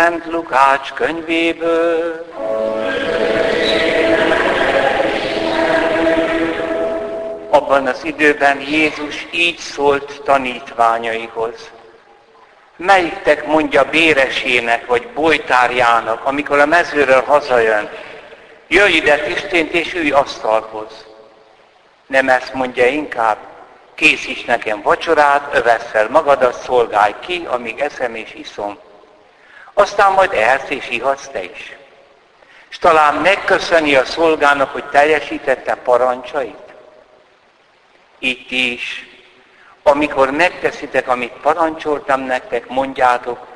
Szent Lukács könyvéből. Abban az időben Jézus így szólt tanítványaihoz. Melyiktek mondja béresének vagy bolytárjának, amikor a mezőről hazajön, jöjj ide tisztént és ülj asztalhoz. Nem ezt mondja inkább, készíts nekem vacsorát, övesszel magadat, szolgálj ki, amíg eszem és iszom. Aztán majd elsz és ihatsz te is. És talán megköszöni a szolgának, hogy teljesítette parancsait. Itt is, amikor megteszitek, amit parancsoltam nektek, mondjátok,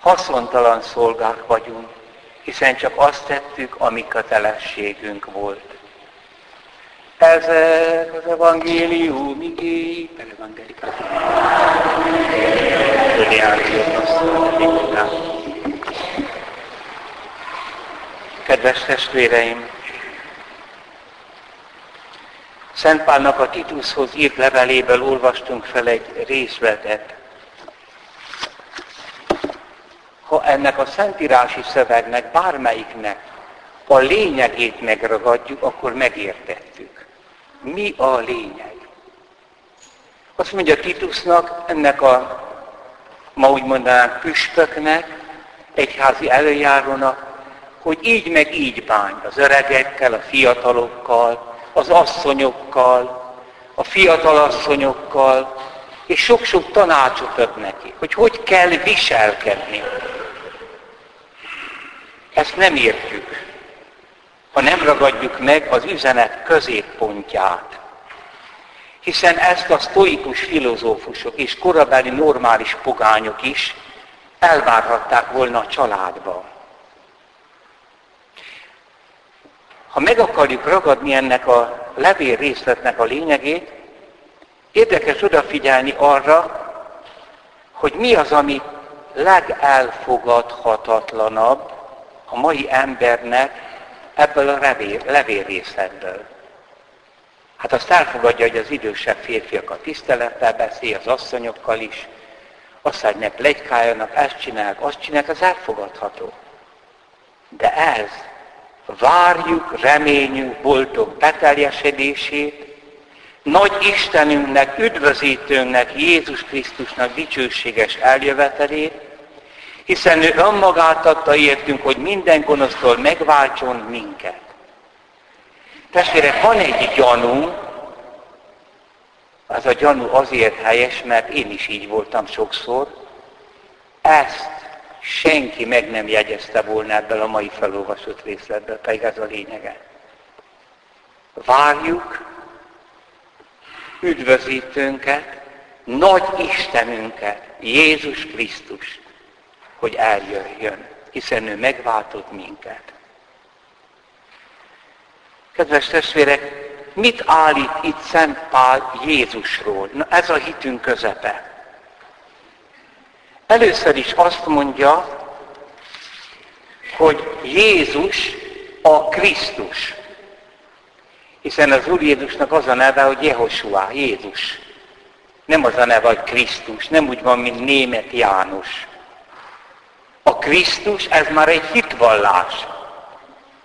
haszontalan szolgák vagyunk, hiszen csak azt tettük, ami kötelességünk volt. Ezek az evangélium igéi, per Kedves testvéreim, Szent a Titushoz írt leveléből olvastunk fel egy részletet. Ha ennek a szentírási szövegnek, bármelyiknek a lényegét megragadjuk, akkor megértettük. Mi a lényeg? Azt mondja Titusnak, ennek a, ma úgy mondanánk, püspöknek, egyházi előjárónak, hogy így meg így bánj az öregekkel, a fiatalokkal, az asszonyokkal, a fiatal asszonyokkal, és sok-sok tanácsot ad neki, hogy hogy kell viselkedni. Ezt nem értjük, ha nem ragadjuk meg az üzenet középpontját. Hiszen ezt a sztoikus filozófusok és korabeli normális pogányok is elvárhatták volna a családba. Ha meg akarjuk ragadni ennek a levél részletnek a lényegét, érdekes odafigyelni arra, hogy mi az, ami legelfogadhatatlanabb a mai embernek ebből a levél, részletből. Hát azt elfogadja, hogy az idősebb férfiak a tisztelettel beszél, az asszonyokkal is, ne plegykáljanak, ezt csinálják, azt csinálják, az elfogadható. De ez várjuk, reményünk, boldog beteljesedését, nagy Istenünknek, üdvözítőnknek, Jézus Krisztusnak dicsőséges eljövetelét, hiszen ő önmagát adta értünk, hogy minden gonosztól megváltson minket. Testvérek, van egy gyanú, az a gyanú azért helyes, mert én is így voltam sokszor, ezt senki meg nem jegyezte volna ebből a mai felolvasott részletből, pedig ez a lényege. Várjuk üdvözítőnket, nagy Istenünket, Jézus Krisztust, hogy eljöjjön, hiszen ő megváltott minket. Kedves testvérek, mit állít itt Szent Pál Jézusról? Na ez a hitünk közepe. Először is azt mondja, hogy Jézus a Krisztus. Hiszen az Úr Jézusnak az a neve, hogy Jehosuá, Jézus. Nem az a neve, hogy Krisztus, nem úgy van, mint német János. A Krisztus, ez már egy hitvallás.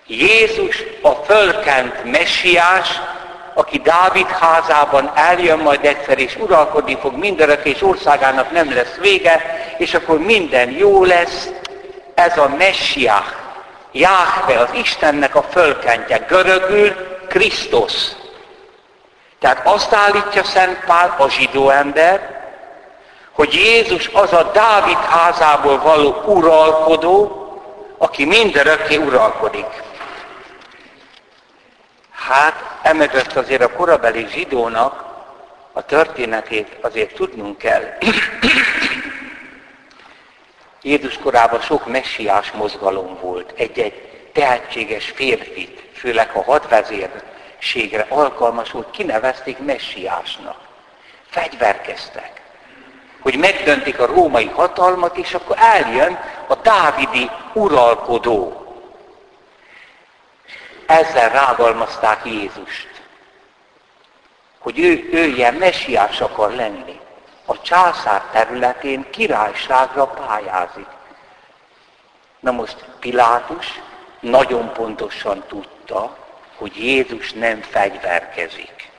Jézus a fölkent messiás, aki Dávid házában eljön majd egyszer, és uralkodni fog mindörök, és országának nem lesz vége, és akkor minden jó lesz. Ez a Messiás, Jáhve, az Istennek a fölkentje, görögül Krisztus. Tehát azt állítja Szent Pál, a zsidó ember, hogy Jézus az a Dávid házából való uralkodó, aki mindörökké uralkodik. Hát emögött azért a korabeli zsidónak a történetét azért tudnunk kell. Jézus korában sok messiás mozgalom volt. Egy-egy tehetséges férfit, főleg a hadvezérségre alkalmasult, kinevezték messiásnak. Fegyverkeztek, hogy megdöntik a római hatalmat, és akkor eljön a dávidi uralkodó, ezzel rágalmazták Jézust. hogy ő, ő ilyen messiás akar lenni. A császár területén királyságra pályázik. Na most Pilátus nagyon pontosan tudta, hogy Jézus nem fegyverkezik.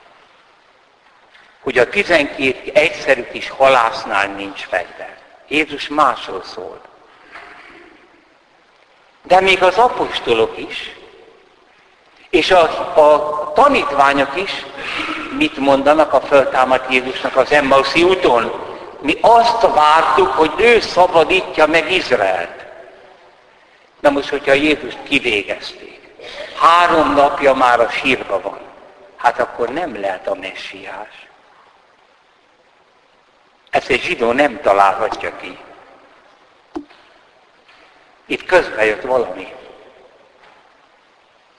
Hogy a 12 egyszerű kis halásznál nincs fegyver. Jézus másról szól. De még az apostolok is, és a, a tanítványok is mit mondanak a föltámadt Jézusnak az Emmauszi úton? Mi azt vártuk, hogy ő szabadítja meg Izraelt. Na most, hogyha Jézust kivégezték, három napja már a sírba van, hát akkor nem lehet a messiás. Ezt egy zsidó nem találhatja ki. Itt közben jött valami.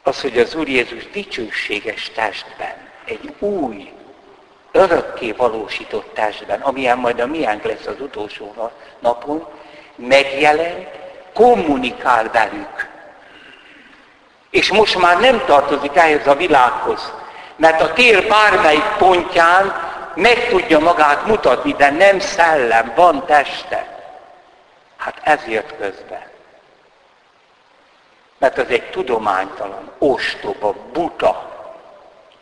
Az, hogy az Úr Jézus dicsőséges testben, egy új, örökké valósított testben, amilyen majd a miánk lesz az utolsó napon, megjelent, kommunikál velük. És most már nem tartozik ehhez a világhoz, mert a tér bármelyik pontján meg tudja magát mutatni, de nem szellem, van teste. Hát ezért közben mert az egy tudománytalan, ostoba, buta,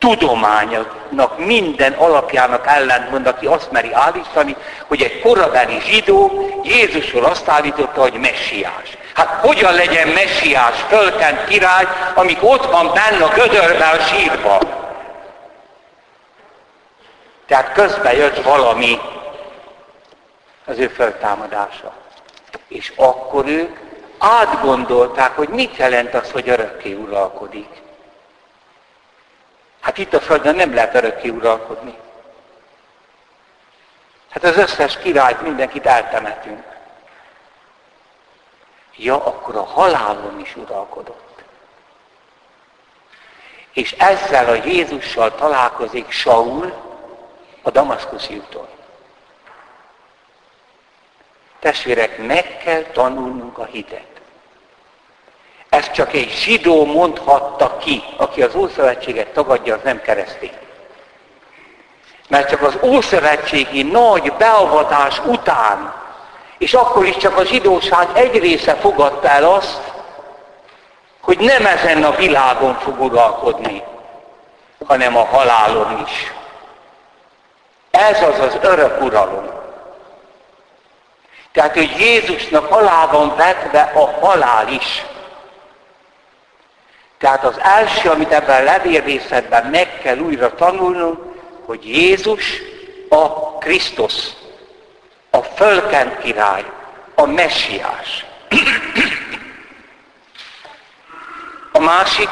tudománynak minden alapjának ellentmond, aki azt meri állítani, hogy egy korabeli zsidó Jézusról azt állította, hogy messiás. Hát hogyan legyen messiás, fölkent király, amíg ott van benne a gödörbe a sírba? Tehát közben jött valami az ő föltámadása. És akkor ők átgondolták, hogy mit jelent az, hogy örökké uralkodik. Hát itt a Földön nem lehet örökké uralkodni. Hát az összes királyt, mindenkit eltemetünk. Ja, akkor a halálon is uralkodott. És ezzel a Jézussal találkozik Saul a Damaszkuszi úton. Testvérek, meg kell tanulnunk a hitet. Ezt csak egy zsidó mondhatta ki, aki az Ószövetséget tagadja, az nem keresztény. Mert csak az Ószövetségi nagy beavatás után, és akkor is csak a zsidóság egy része fogadta el azt, hogy nem ezen a világon fog uralkodni, hanem a halálon is. Ez az az örök uralom. Tehát, hogy Jézusnak alá van vetve a halál is. Tehát az első, amit ebben a levélrészetben meg kell újra tanulnunk, hogy Jézus a Krisztus, a fölkent király, a messiás. A másik,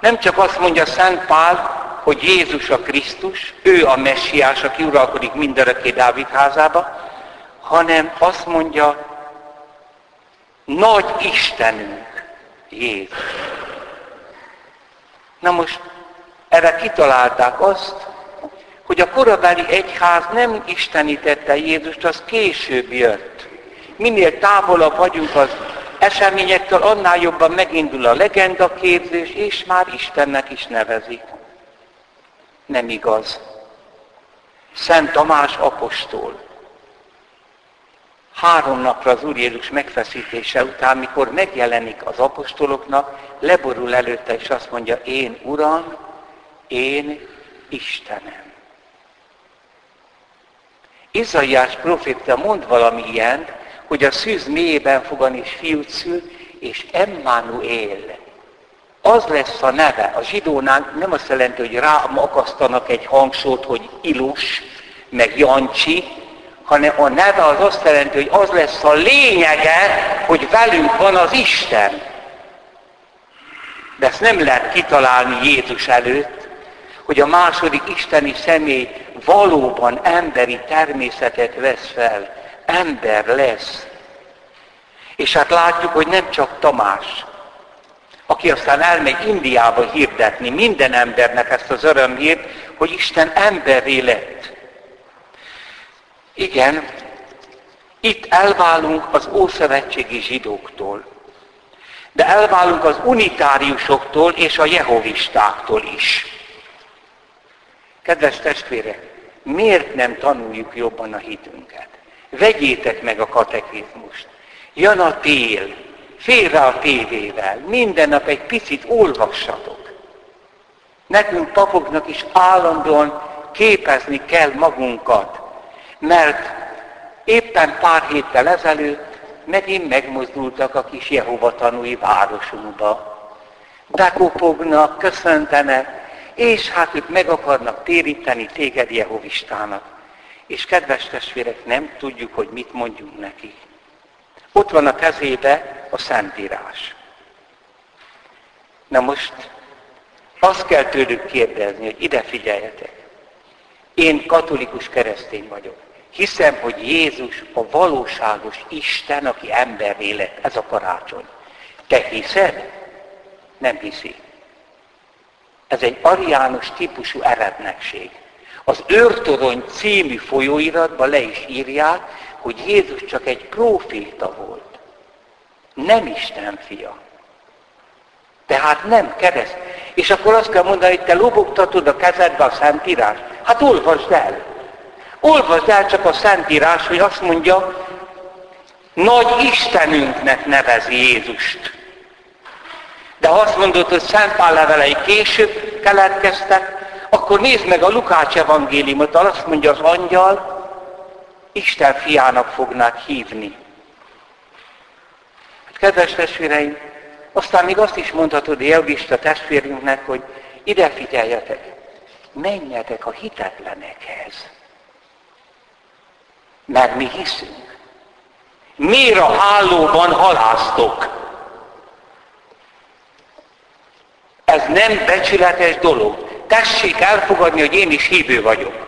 nem csak azt mondja Szent Pál, hogy Jézus a Krisztus, ő a messiás, aki uralkodik mindörökké Dávid házába, hanem azt mondja, nagy Istenünk, Jézus. Na most erre kitalálták azt, hogy a korabeli egyház nem istenítette Jézust, az később jött. Minél távolabb vagyunk az eseményektől, annál jobban megindul a legendaképzés, és már Istennek is nevezik. Nem igaz. Szent Tamás apostol. Három napra az Úr Jézus megfeszítése után, mikor megjelenik az apostoloknak, leborul előtte, és azt mondja, én Uram, én Istenem. Izaiás proféta mond valami ilyen, hogy a szűz mélyében fogan és fiút szül, és Emmanuel. Az lesz a neve. A zsidónál nem azt jelenti, hogy rám akasztanak egy hangsót, hogy Ilus, meg Jancsi, hanem a neve az azt jelenti, hogy az lesz a lényege, hogy velünk van az Isten. De ezt nem lehet kitalálni Jézus előtt, hogy a második isteni személy valóban emberi természetet vesz fel, ember lesz. És hát látjuk, hogy nem csak Tamás, aki aztán elmegy Indiába hirdetni minden embernek ezt az örömhírt, hogy Isten emberré lett. Igen, itt elválunk az ószövetségi zsidóktól, de elválunk az unitáriusoktól és a jehovistáktól is. Kedves testvérek, miért nem tanuljuk jobban a hitünket? Vegyétek meg a katekizmust. Jön a tél, félre a tévével, minden nap egy picit olvassatok. Nekünk papoknak is állandóan képezni kell magunkat, mert éppen pár héttel ezelőtt megint megmozdultak a kis Jehova tanúi városunkba. Bekopognak, köszöntenek, és hát ők meg akarnak téríteni téged Jehovistának. És kedves testvérek, nem tudjuk, hogy mit mondjunk nekik. Ott van a kezébe a Szentírás. Na most azt kell tőlük kérdezni, hogy ide figyeljetek. Én katolikus keresztény vagyok. Hiszem, hogy Jézus a valóságos Isten, aki ember lett. Ez a karácsony. Te hiszed? Nem hiszi. Ez egy ariánus típusú erednekség. Az őrtorony című folyóiratban le is írják, hogy Jézus csak egy próféta volt. Nem Isten fia. Tehát nem kereszt. És akkor azt kell mondani, hogy te lobogtatod a kezedbe a Szentírás. Hát olvasd el. Olvasd el csak a Szentírás, hogy azt mondja, nagy Istenünknek nevezi Jézust. De ha azt mondod, hogy Szent Pál levelei később keletkeztek, akkor nézd meg a Lukács evangéliumot, azt mondja az angyal, Isten fiának fognák hívni. Hát, kedves testvéreim, aztán még azt is mondhatod Jelgista testvérünknek, hogy ide figyeljetek, menjetek a hitetlenekhez. Mert mi hiszünk. Miért a hálóban halásztok? Ez nem becsületes dolog. Tessék elfogadni, hogy én is hívő vagyok.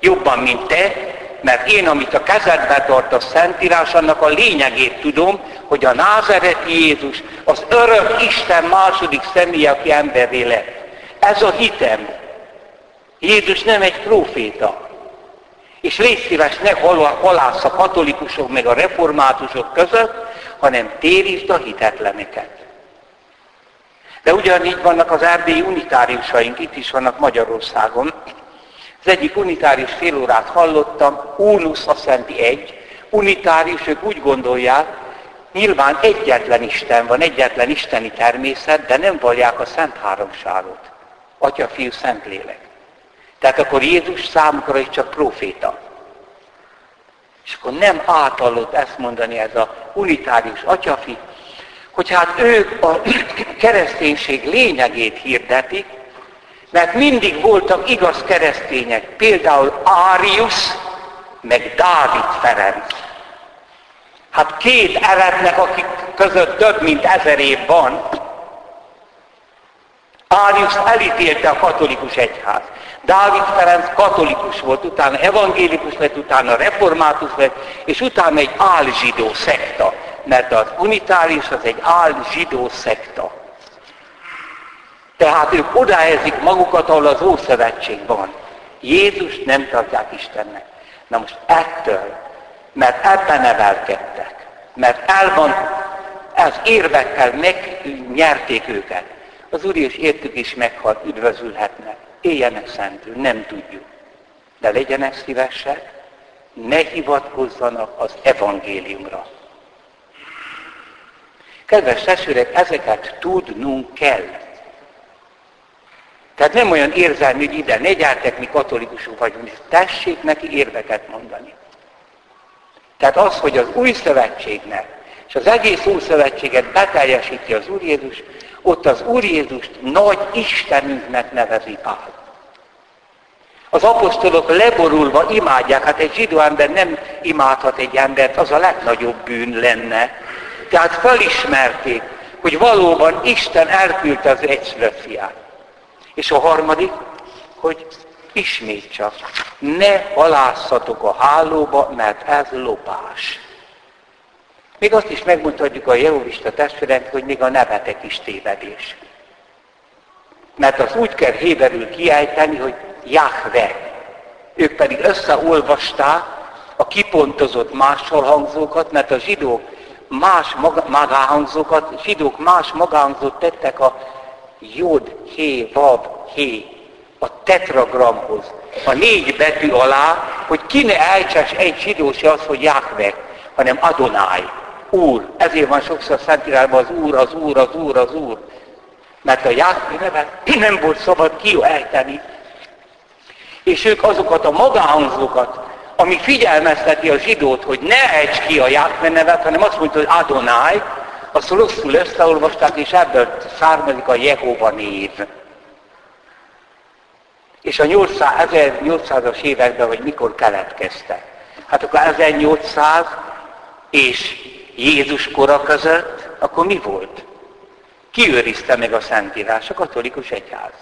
Jobban, mint te, mert én, amit a kezedbe tart a Szentírás, annak a lényegét tudom, hogy a názereti Jézus az örök Isten második személy, aki emberré lett. Ez a hitem. Jézus nem egy próféta. És légy szíves, ne halász a katolikusok meg a reformátusok között, hanem térítsd a hitetleneket. De ugyanígy vannak az erdélyi unitáriusaink, itt is vannak Magyarországon. Az egyik unitárius fél órát hallottam, Únusz azt jelenti egy, unitárius, ők úgy gondolják, nyilván egyetlen Isten van, egyetlen isteni természet, de nem vallják a Szent Háromságot. Atya, Fiú, Szentlélek. Tehát akkor Jézus számukra is csak proféta. És akkor nem átallott ezt mondani ez a unitárius atyafi, hogy hát ők a kereszténység lényegét hirdetik, mert mindig voltak igaz keresztények, például Árius, meg Dávid Ferenc. Hát két eretnek, akik között több mint ezer év van, Árius elítélte a katolikus egyház. Dávid Ferenc katolikus volt, utána evangélikus lett, utána református lett, és utána egy álzsidó szekta mert az unitáris az egy áll zsidó szekta. Tehát ők odahelyezik magukat, ahol az Ószövetség van. Jézus nem tartják Istennek. Na most ettől, mert ebben nevelkedtek, mert el van, az érvekkel megnyerték őket. Az Úr is értük is meghalt, üdvözülhetnek. Éljenek szentül, nem tudjuk. De legyenek szívesek, ne hivatkozzanak az evangéliumra. Kedves testvérek, ezeket tudnunk kell. Tehát nem olyan érzelmi, hogy ide ne gyártek, mi katolikusok vagyunk, tessék neki érveket mondani. Tehát az, hogy az új szövetségnek, és az egész új szövetséget beteljesíti az Úr Jézus, ott az Úr Jézust nagy Istenünknek nevezi Pál. Az apostolok leborulva imádják, hát egy zsidó ember nem imádhat egy embert, az a legnagyobb bűn lenne, tehát felismerték, hogy valóban Isten elküldte az egyszülött fiát. És a harmadik, hogy ismét csak, ne halászatok a hálóba, mert ez lopás. Még azt is megmutatjuk a jehovista testvérek, hogy még a nevetek is tévedés. Mert az úgy kell héberül kiejteni, hogy Jahve. Ők pedig összeolvasták a kipontozott mással hangzókat, mert a zsidók más magáhangzókat, zsidók más magáhangzót tettek a jod, hé, vav, hé a tetragramhoz, a négy betű alá, hogy ki ne egy zsidó se az, hogy Jákve, hanem Adonai, Úr. Ezért van sokszor Szentírában az Úr, az Úr, az Úr, az Úr. Mert a Jákve nevet nem volt szabad ejteni. És ők azokat a magánhangzókat, ami figyelmezteti a zsidót, hogy ne ejts ki a Jákve nevet, hanem azt mondta, hogy Adonai, azt rosszul összeolvasták, és ebből származik a Jehova név. És a 1800-as években, hogy mikor keletkeztek. Hát akkor 1800 és Jézus kora között, akkor mi volt? Ki őrizte meg a Szentírás? A katolikus egyház.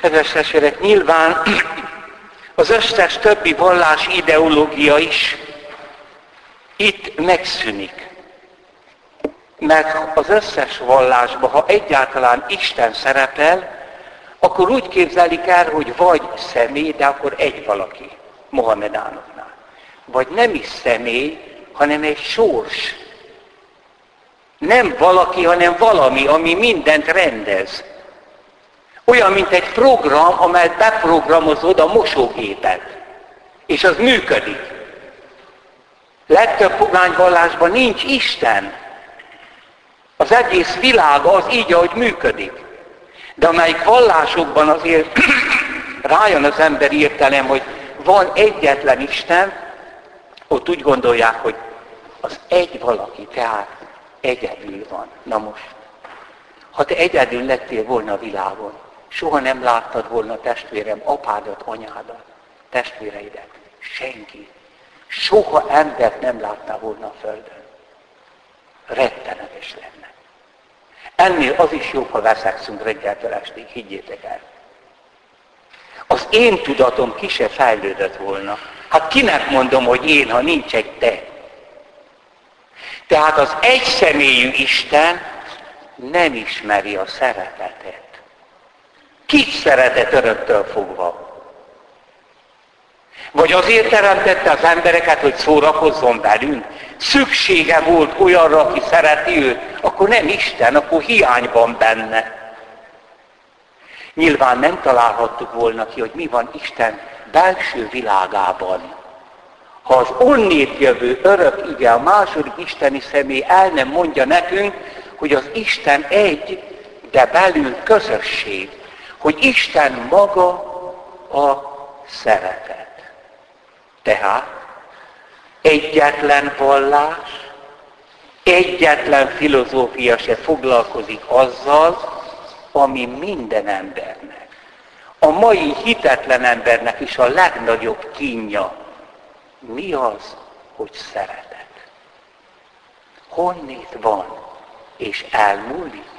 Kedves testvérek, nyilván az összes többi vallás ideológia is itt megszűnik. Mert az összes vallásban, ha egyáltalán Isten szerepel, akkor úgy képzelik el, hogy vagy személy, de akkor egy valaki, Mohamedánoknál. Vagy nem is személy, hanem egy sors. Nem valaki, hanem valami, ami mindent rendez. Olyan, mint egy program, amelyet beprogramozod a mosógépet. És az működik. Legtöbb pogányvallásban nincs Isten. Az egész világ az így, ahogy működik. De amelyik vallásokban azért rájön az ember értelem, hogy van egyetlen Isten, ott úgy gondolják, hogy az egy valaki, tehát egyedül van. Na most, ha te egyedül lettél volna a világon, soha nem láttad volna testvérem, apádat, anyádat, testvéreidet, senki. Soha embert nem láttál volna a Földön. Rettenetes lenne. Ennél az is jobb, ha veszekszünk reggeltől estig, higgyétek el. Én tudatom ki se fejlődött volna. Hát kinek mondom, hogy én, ha nincs egy te? Tehát az egyszemélyű Isten nem ismeri a szeretetet. Kit szeretett öröktől fogva? Vagy azért teremtette az embereket, hogy szórakozzon velünk? Szüksége volt olyanra, aki szereti őt, akkor nem Isten, akkor hiány van benne. Nyilván nem találhattuk volna ki, hogy mi van Isten belső világában. Ha az onnét jövő örök ige, a második isteni személy el nem mondja nekünk, hogy az Isten egy, de belül közösség. Hogy Isten maga a szeretet. Tehát egyetlen vallás, egyetlen filozófia se foglalkozik azzal, ami minden embernek, a mai hitetlen embernek is a legnagyobb kínja. Mi az, hogy szeretet? Honnét van, és elmúlik?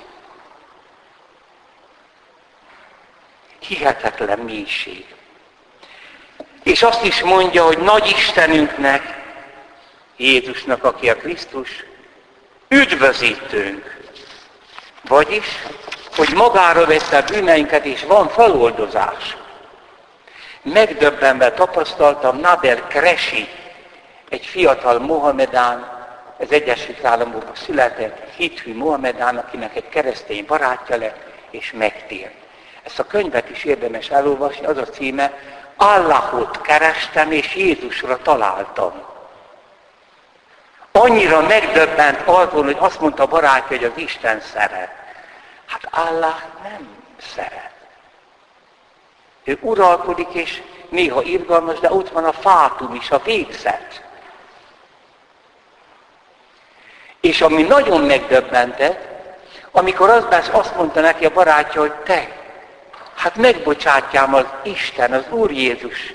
Hihetetlen mélység. És azt is mondja, hogy nagy Istenünknek, Jézusnak, aki a Krisztus, üdvözítőnk. Vagyis, hogy magára vette a bűneinket, és van feloldozás. Megdöbbenve tapasztaltam Nabel Kresi, egy fiatal Mohamedán, az Egyesült Államokban született hithű Mohamedán, akinek egy keresztény barátja lett, és megtért. Ezt a könyvet is érdemes elolvasni, az a címe, Allahot kerestem, és Jézusra találtam. Annyira megdöbbent azon, hogy azt mondta barátja, hogy az Isten szeret. Hát Allah nem szeret. Ő uralkodik, és néha irgalmas, de ott van a fátum is, a végzet. És ami nagyon megdöbbentett, amikor az azt mondta neki a barátja, hogy te, Hát megbocsátjám az Isten, az Úr Jézus,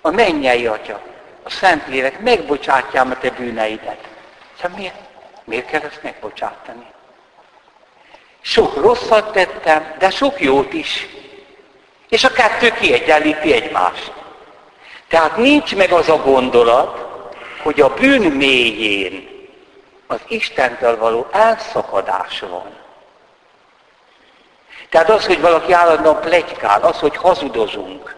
a mennyei Atya, a Szentlélek, megbocsátjám a te bűneidet. Szóval miért? Miért kell ezt megbocsátani? Sok rosszat tettem, de sok jót is. És a kettő kiegyenlíti egymást. Tehát nincs meg az a gondolat, hogy a bűn mélyén az Istentől való elszakadás van. Tehát az, hogy valaki állandóan plegykál, az, hogy hazudozunk,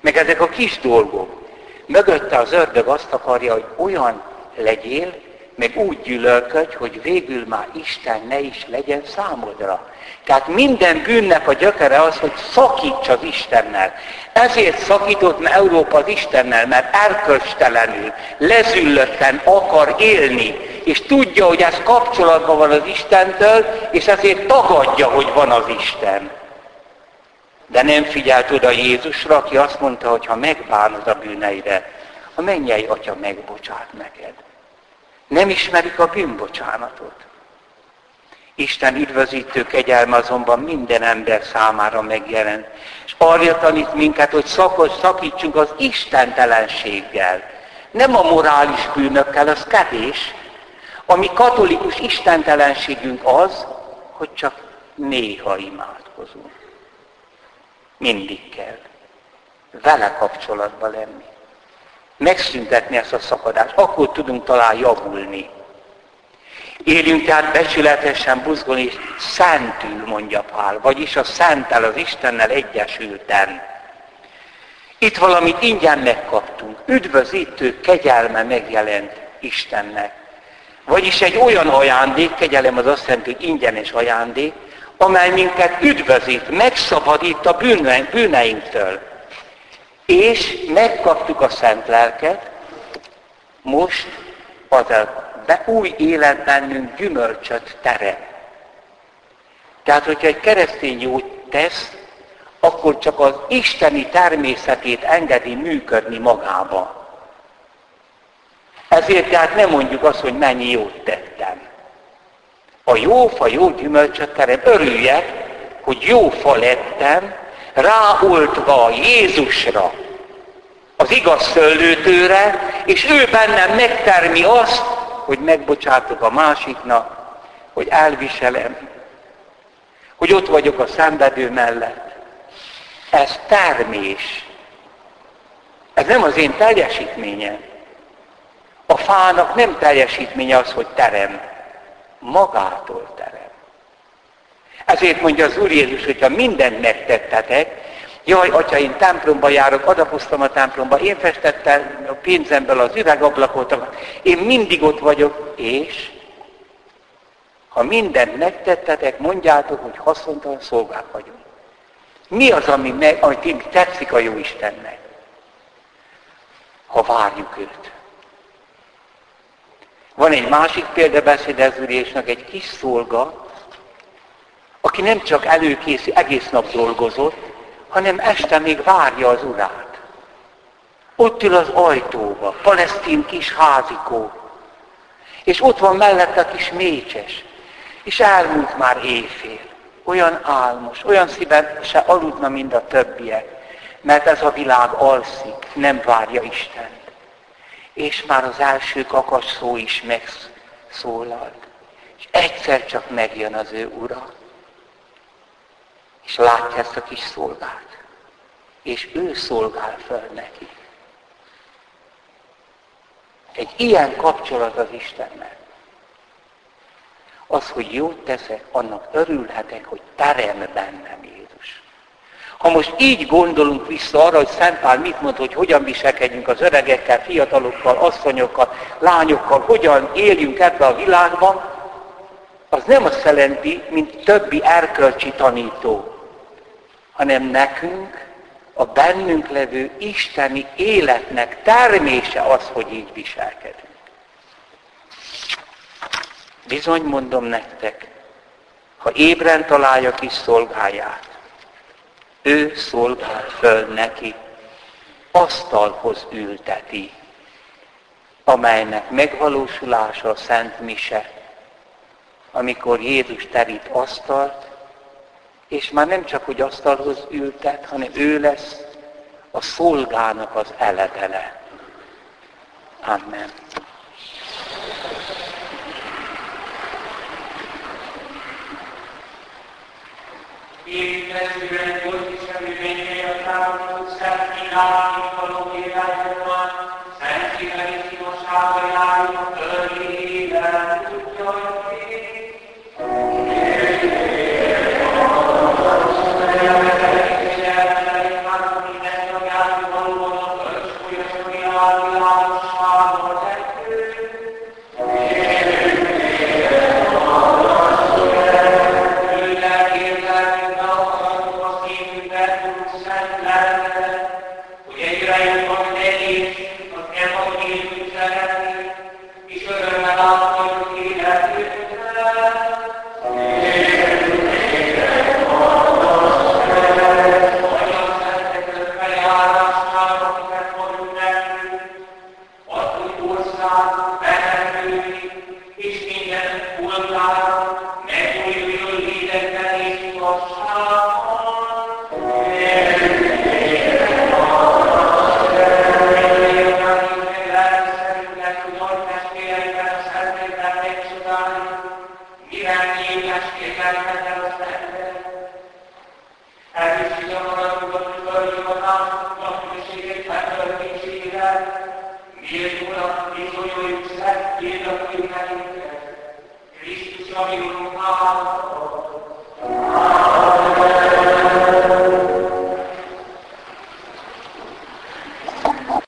meg ezek a kis dolgok, mögötte az ördög azt akarja, hogy olyan legyél, meg úgy gyűlölködj, hogy végül már Isten ne is legyen számodra. Tehát minden bűnnek a gyökere az, hogy szakíts az Istennel. Ezért szakított Európa az Istennel, mert erkölcstelenül, lezüllötten akar élni, és tudja, hogy ez kapcsolatban van az Istentől, és ezért tagadja, hogy van az Isten. De nem figyelt oda Jézusra, aki azt mondta, hogy ha megbánod a bűneire, a mennyei atya megbocsát neked. Nem ismerik a bűnbocsánatot. Isten üdvözítő kegyelme azonban minden ember számára megjelent. És arra tanít minket, hogy szakos, szakítsunk az istentelenséggel. Nem a morális bűnökkel, az kevés. Ami katolikus istentelenségünk az, hogy csak néha imádkozunk. Mindig kell. Vele kapcsolatban lenni. Megszüntetni ezt a szakadást. Akkor tudunk talán javulni. Éljünk tehát becsületesen, buzgón és szentül, mondja Pál, vagyis a szentel, az Istennel egyesülten. Itt valamit ingyen megkaptunk. Üdvözítő kegyelme megjelent Istennek. Vagyis egy olyan ajándék, kegyelem az azt jelenti, hogy ingyenes ajándék, amely minket üdvözít, megszabadít a bűneinktől. És megkaptuk a szent lelket, most az a be új élet bennünk gyümölcsöt tere. Tehát, hogyha egy keresztény jót tesz, akkor csak az isteni természetét engedi működni magába. Ezért tehát nem mondjuk azt, hogy mennyi jót tettem. A jó fa jó gyümölcsöt terem. Örüljek, hogy jó fa lettem, ráoltva Jézusra, az igaz szöllőtőre, és ő bennem megtermi azt, hogy megbocsátok a másiknak, hogy elviselem, hogy ott vagyok a szenvedő mellett. Ez termés. Ez nem az én teljesítményem. A fának nem teljesítménye az, hogy terem. Magától terem. Ezért mondja az Úr Jézus, hogyha mindent megtettetek, Jaj, atya, én templomba járok, adapoztam a templomba, én festettem a pénzemből az üvegablakot, én mindig ott vagyok, és ha mindent megtettetek, mondjátok, hogy haszontalan szolgák vagyunk. Mi az, ami, meg, ami tetszik a jó Istennek? Ha várjuk őt. Van egy másik példabeszéd ez egy kis szolga, aki nem csak előkészi, egész nap dolgozott, hanem este még várja az urát. Ott ül az ajtóba, palesztin kis házikó, és ott van mellette a kis mécses, és elmúlt már éjfél. Olyan álmos, olyan szíven se aludna, mint a többiek, mert ez a világ alszik, nem várja Istent. És már az első kakas szó is megszólalt. És egyszer csak megjön az ő ura és látja ezt a kis szolgát. És ő szolgál fel neki. Egy ilyen kapcsolat az Istennel. Az, hogy jót teszek, annak örülhetek, hogy terem bennem Jézus. Ha most így gondolunk vissza arra, hogy Szent Pál mit mond, hogy hogyan viselkedjünk az öregekkel, fiatalokkal, asszonyokkal, lányokkal, hogyan éljünk ebbe a világban, az nem azt jelenti, mint többi erkölcsi tanító, hanem nekünk a bennünk levő isteni életnek termése az, hogy így viselkedünk. Bizony mondom nektek, ha ébren találja kis szolgáját, ő szolgál föl neki, asztalhoz ülteti, amelynek megvalósulása a Szent Mise, amikor Jézus terít asztalt, és már nem csak, hogy asztalhoz ültet, hanem ő lesz a szolgának az eledele. Amen. Én testvéreim, volt is a